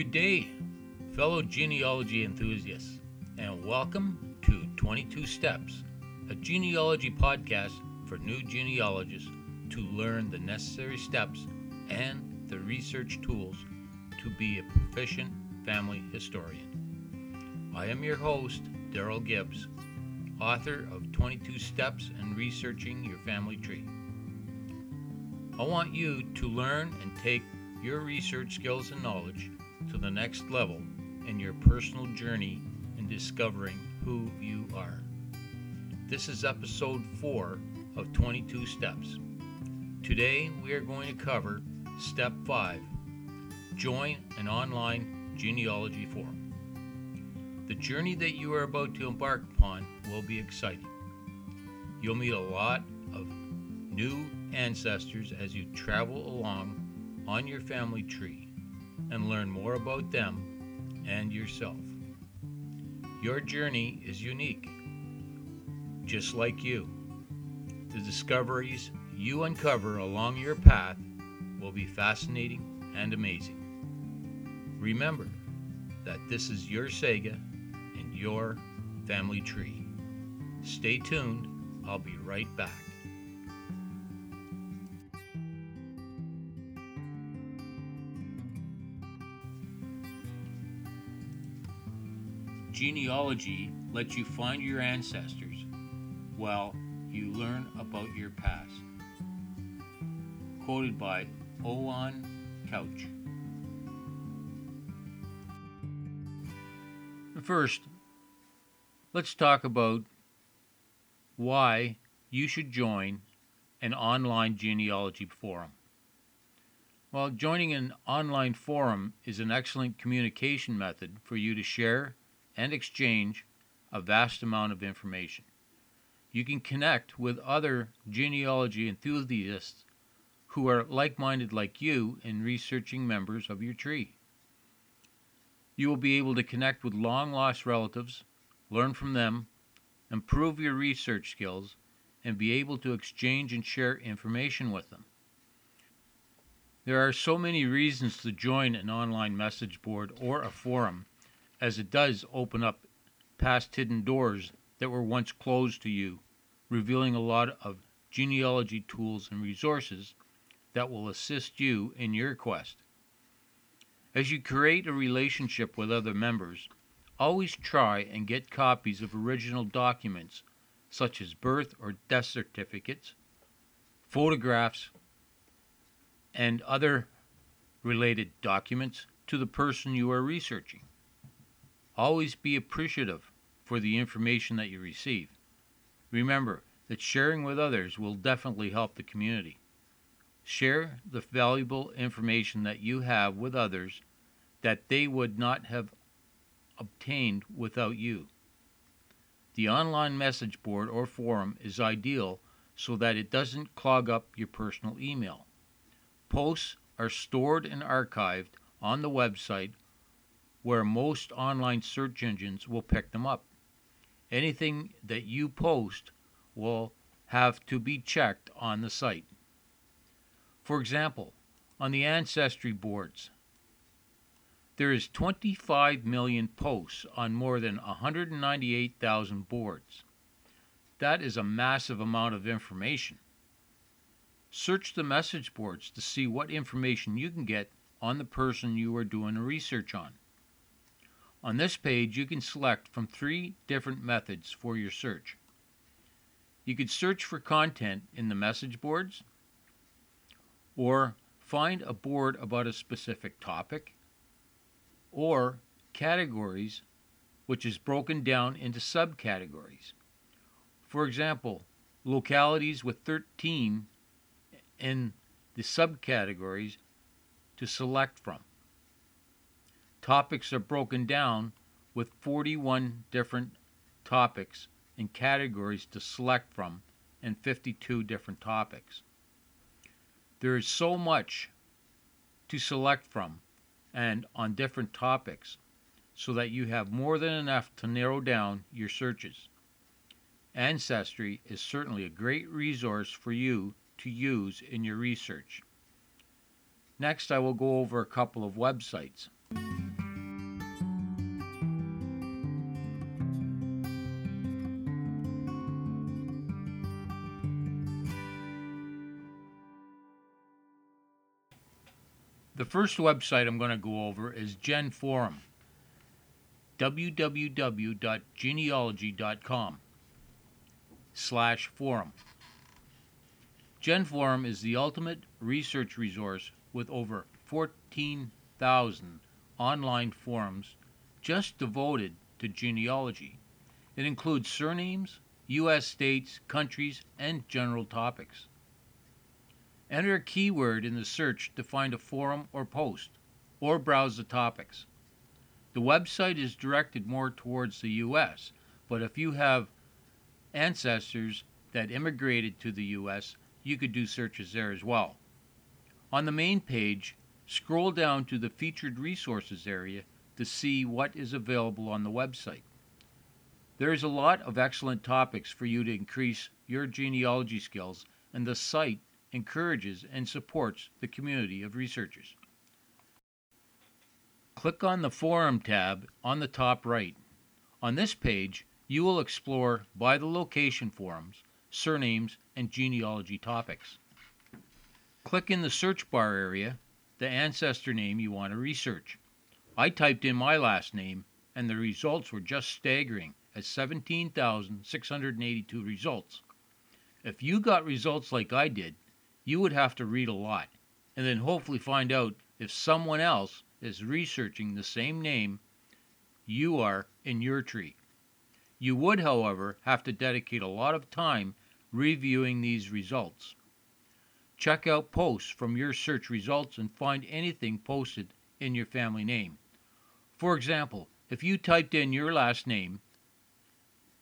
Good day, fellow genealogy enthusiasts, and welcome to 22 Steps, a genealogy podcast for new genealogists to learn the necessary steps and the research tools to be a proficient family historian. I am your host, Daryl Gibbs, author of 22 Steps in Researching Your Family Tree. I want you to learn and take your research skills and knowledge to the next level in your personal journey in discovering who you are. This is episode 4 of 22 Steps. Today we are going to cover step 5 Join an online genealogy forum. The journey that you are about to embark upon will be exciting. You'll meet a lot of new ancestors as you travel along on your family tree and learn more about them and yourself. Your journey is unique, just like you. The discoveries you uncover along your path will be fascinating and amazing. Remember that this is your Sega and your family tree. Stay tuned, I'll be right back. Genealogy lets you find your ancestors while you learn about your past. Quoted by Owen Couch. First, let's talk about why you should join an online genealogy forum. Well, joining an online forum is an excellent communication method for you to share and exchange a vast amount of information. You can connect with other genealogy enthusiasts who are like minded like you in researching members of your tree. You will be able to connect with long lost relatives, learn from them, improve your research skills, and be able to exchange and share information with them. There are so many reasons to join an online message board or a forum, as it does open up past hidden doors that were once closed to you, revealing a lot of genealogy tools and resources that will assist you in your quest. As you create a relationship with other members, always try and get copies of original documents such as birth or death certificates, photographs, and other related documents to the person you are researching. Always be appreciative for the information that you receive. Remember that sharing with others will definitely help the community. Share the valuable information that you have with others that they would not have obtained without you. The online message board or forum is ideal so that it doesn't clog up your personal email. Posts are stored and archived on the website where most online search engines will pick them up. Anything that you post will have to be checked on the site. For example, on the Ancestry boards, there is 25 million posts on more than 198,000 boards. That is a massive amount of information. Search the message boards to see what information you can get on the person you are doing research on. On this page, you can select from three different methods for your search. You could search for content in the message boards, or find a board about a specific topic, or categories, which is broken down into subcategories. For example, localities with 13 in the subcategories to select from. Topics are broken down with 41 different topics and categories to select from and 52 different topics. There is so much to select from and on different topics so that you have more than enough to narrow down your searches. Ancestry is certainly a great resource for you to use in your research. Next, I will go over a couple of websites. The first website I'm going to go over is Gen Forum, www.genealogy.com slash forum. Gen Forum is the ultimate research resource with over 14,000 online forums just devoted to genealogy. It includes surnames, U.S. states, countries, and general topics. Enter a keyword in the search to find a forum or post, or browse the topics. The website is directed more towards the U.S., but if you have ancestors that immigrated to the U.S., you could do searches there as well. On the main page, scroll down to the Featured Resources area to see what is available on the website. There is a lot of excellent topics for you to increase your genealogy skills, and the site encourages and supports the community of researchers. Click on the Forum tab on the top right. On this page, you will explore by the location forums, surnames, and genealogy topics. Click in the search bar area the ancestor name you want to research. I typed in my last name, and the results were just staggering at 17,682 results. If you got results like I did, you would have to read a lot, and then hopefully find out if someone else is researching the same name you are in your tree. You would, however, have to dedicate a lot of time reviewing these results. Check out posts from your search results and find anything posted in your family name. For example, if you typed in your last name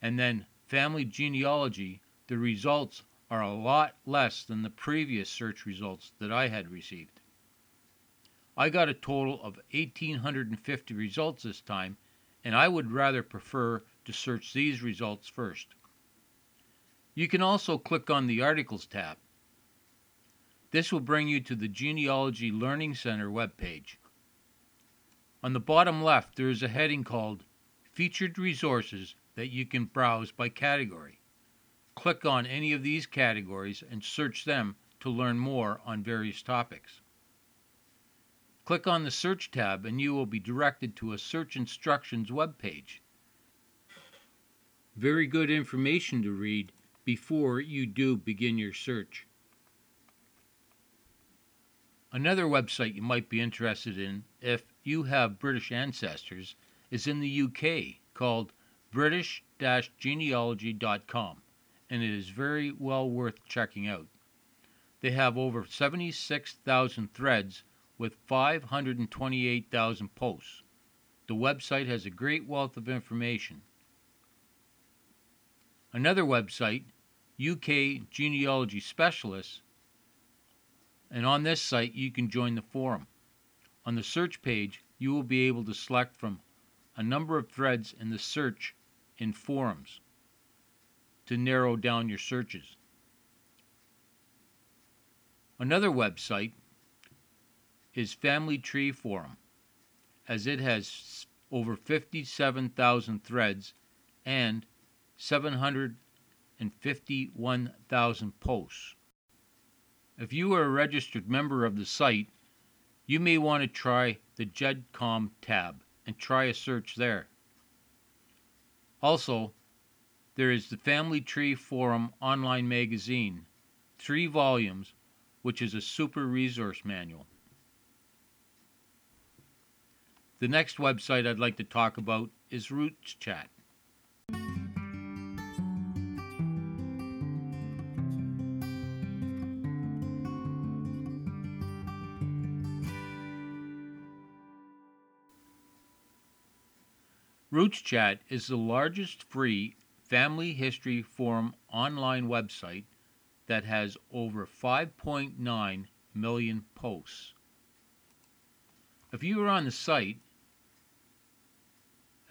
and then family genealogy, the results are a lot less than the previous search results that I had received. I got a total of 1,850 results this time, and I would rather prefer to search these results first. You can also click on the Articles tab. This will bring you to the Genealogy Learning Center webpage. On the bottom left, there is a heading called Featured Resources that you can browse by category. Click on any of these categories and search them to learn more on various topics. Click on the Search tab and you will be directed to a Search Instructions web page. Very good information to read before you do begin your search. Another website you might be interested in if you have British ancestors is in the UK called british-genealogy.com and it is very well worth checking out. They have over 76,000 threads with 528,000 posts. The website has a great wealth of information. Another website, UK Genealogy Specialists, and on this site you can join the forum. On the search page, you will be able to select from a number of threads in the search in forums to narrow down your searches. Another website is Family Tree Forum, as it has over 57,000 threads and 751,000 posts. If you are a registered member of the site, you may want to try the GEDCOM tab and try a search there. Also, there is the Family Tree Forum online magazine, three volumes, which is a super resource manual. The next website I'd like to talk about is Roots Chat. Roots Chat is the largest free Family History Forum online website that has over 5.9 million posts. If you are on the site,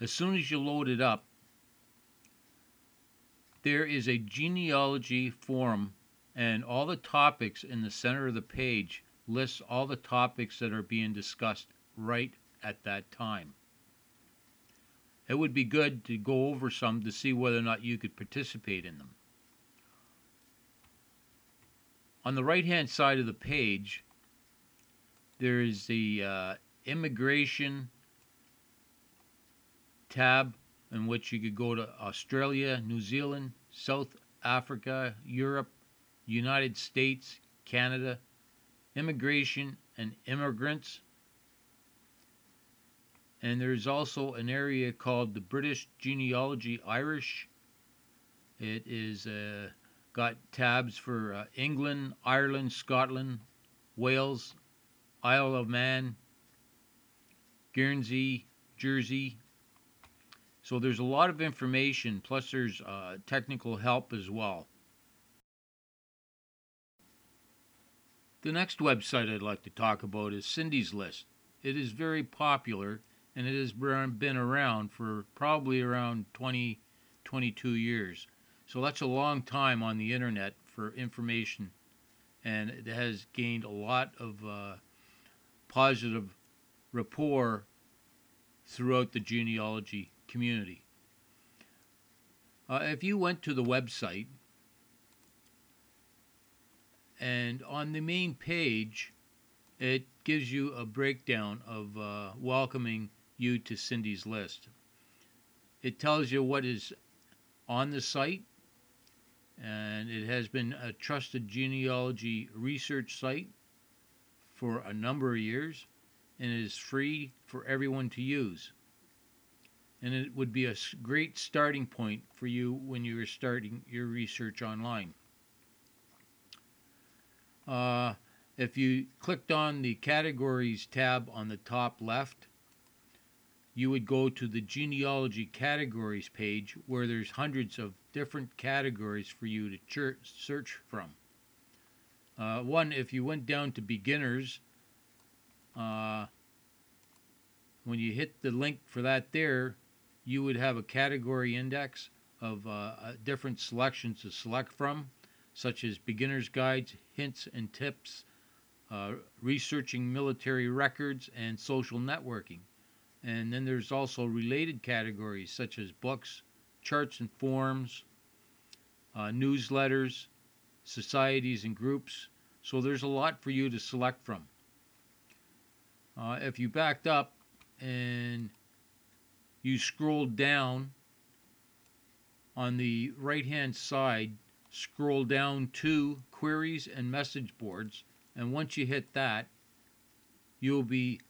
as soon as you load it up, there is a genealogy forum and all the topics in the center of the page lists all the topics that are being discussed right at that time. It would be good to go over some to see whether or not you could participate in them. On the right hand side of the page, there is the uh, immigration tab in which you could go to Australia, New Zealand, South Africa, Europe, United States, Canada, immigration and immigrants. And there's also an area called the British Genealogy Irish. It is uh, got tabs for uh, England, Ireland, Scotland, Wales, Isle of Man, Guernsey, Jersey. So there's a lot of information, plus there's uh, technical help as well. The next website I'd like to talk about is Cyndi's List. It is very popular and it has been around for probably around 20, 22 years. So that's a long time on the internet for information, and it has gained a lot of uh, positive rapport throughout the genealogy community. Uh, if you went to the website and on the main page, it gives you a breakdown of uh, welcoming you to Cyndi's list. It tells you what is on the site, and it has been a trusted genealogy research site for a number of years and it is free for everyone to use. And it would be a great starting point for you when you are starting your research online. Uh, if you clicked on the categories tab on the top left, you would go to the genealogy categories page where there's hundreds of different categories for you to search from. Uh, one, if you went down to beginners, uh, when you hit the link for that there, you would have a category index of uh, uh different selections to select from, such as beginner's guides, hints and tips, uh, researching military records, and social networking. And then there's also related categories such as books, charts and forms, uh, newsletters, societies and groups. So there's a lot for you to select from. Uh, if you backed up and you scroll down on the right hand side, scroll down to queries and message boards, and once you hit that, you'll be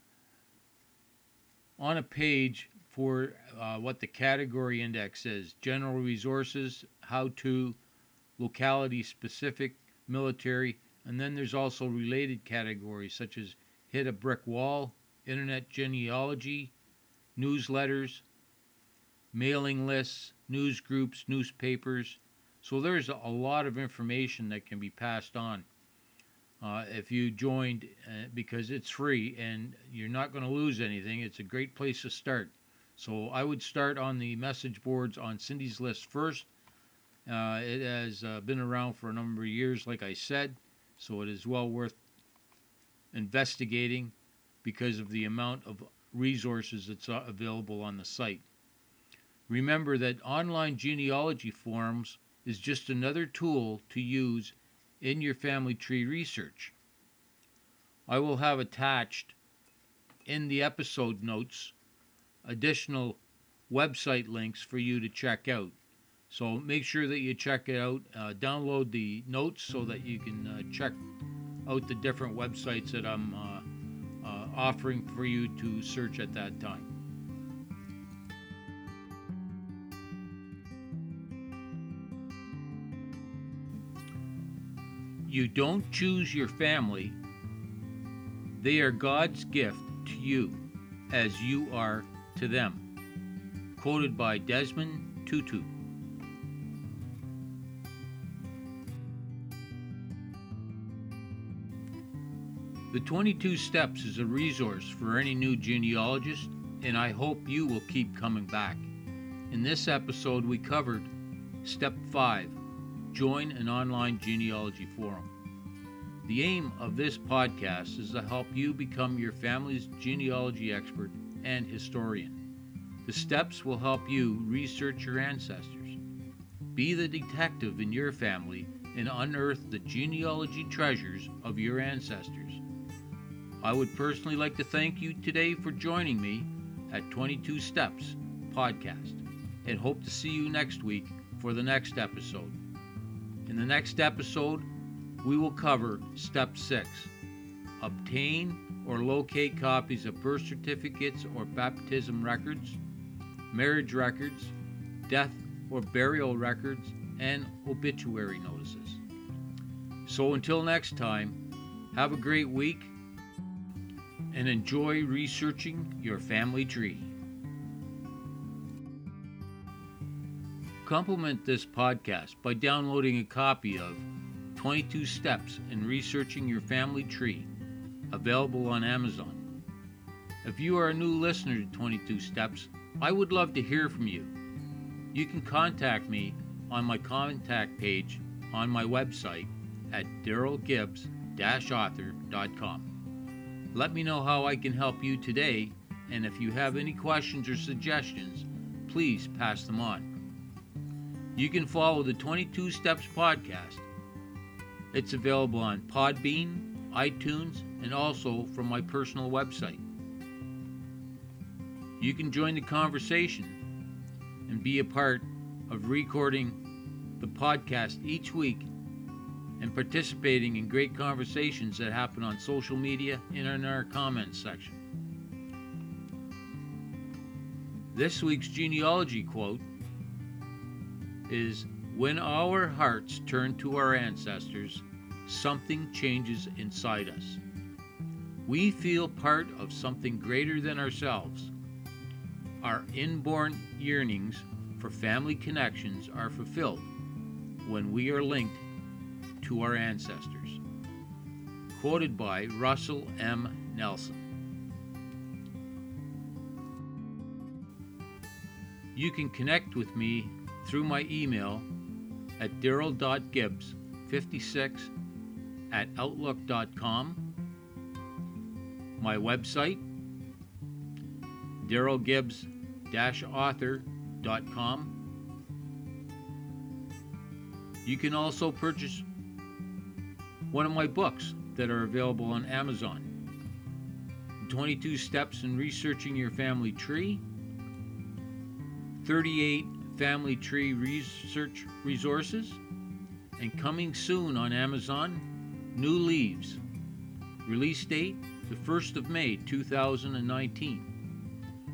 on a page for uh, what the category index is general resources, how to, locality specific, military, and then there's also related categories such as hit a brick wall, internet genealogy, newsletters, mailing lists, news groups, newspapers. So there's a lot of information that can be passed on uh, if you joined uh, because it's free and you're not going to lose anything. It's a great place to start. So I would start on the message boards on Cyndi's List first. Uh, it has uh, been around for a number of years, like I said, so it is well worth investigating because of the amount of resources that's uh, available on the site. Remember that online genealogy forums is just another tool to use in your family tree research. I will have attached in the episode notes additional website links for you to check out. So make sure that you check it out. Uh, download the notes so that you can uh, check out the different websites that I'm uh, uh, offering for you to search at that time. You don't choose your family, they are God's gift to you as you are to them. Quoted by Desmond Tutu. The 22 Steps is a resource for any new genealogist, and I hope you will keep coming back. In this episode, we covered Step 5 Join an online genealogy forum. The aim of this podcast is to help you become your family's genealogy expert and historian. The steps will help you research your ancestors. Be the detective in your family and unearth the genealogy treasures of your ancestors. I would personally like to thank you today for joining me at 22 Steps podcast and hope to see you next week for the next episode. In the next episode, we will cover Step 6 Obtain or locate copies of birth certificates or baptism records, marriage records, death or burial records, and obituary notices. So until next time, have a great week and enjoy researching your family tree. Complement this podcast by downloading a copy of 22 Steps in Researching Your Family Tree, available on Amazon. If you are a new listener to 22 Steps, I would love to hear from you. You can contact me on my contact page on my website at darylgibbs-author.com. Let me know how I can help you today, and if you have any questions or suggestions, please pass them on. You can follow the 22 Steps podcast. It's available on Podbean, iTunes, and also from my personal website. You can join the conversation and be a part of recording the podcast each week and participating in great conversations that happen on social media and in our comments section. This week's genealogy quote is When our hearts turn to our ancestors, something changes inside us. We feel part of something greater than ourselves. Our inborn yearnings for family connections are fulfilled when we are linked to our ancestors. Quoted by Russell M. Nelson. You can connect with me through my email at daryl.gibbs56 at outlook.com, my website, darylgibbs-author.com. You can also purchase one of my books that are available on Amazon 22 Steps in Researching Your Family Tree, 38 Family Tree Research Resources, and coming soon on Amazon, New Leaves. Release date the 1st of May 2019.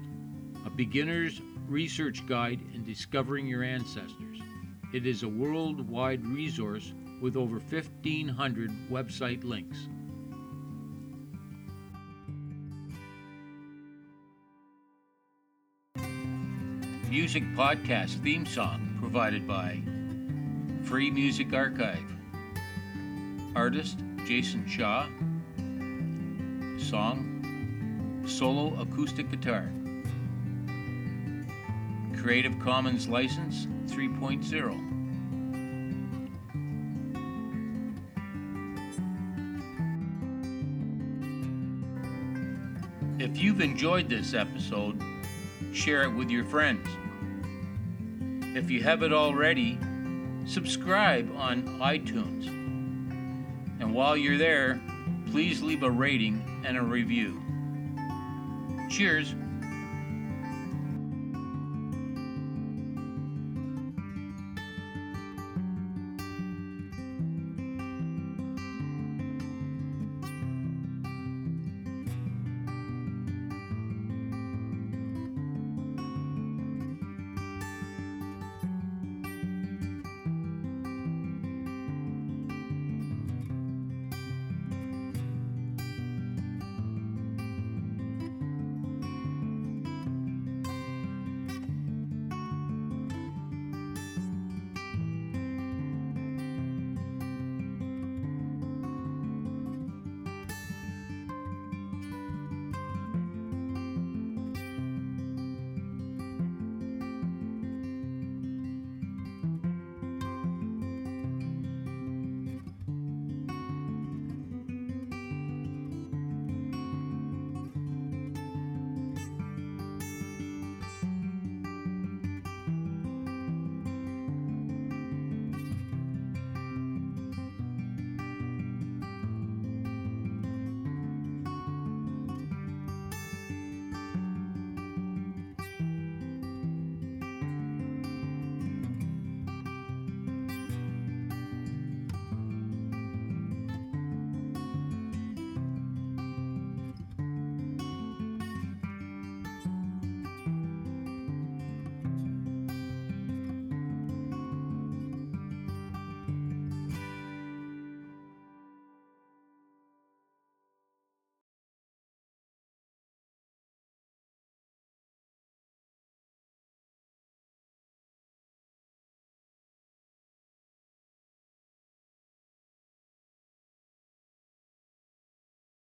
A beginner's research guide in discovering your ancestors. It is a worldwide resource with over 1,500 website links. Music podcast theme song provided by Free Music Archive. Artist Jason Shaw. Song Solo Acoustic Guitar. Creative Commons License 3.0. If you've enjoyed this episode, share it with your friends. If you haven't already, subscribe on iTunes. And while you're there, please leave a rating and a review. Cheers!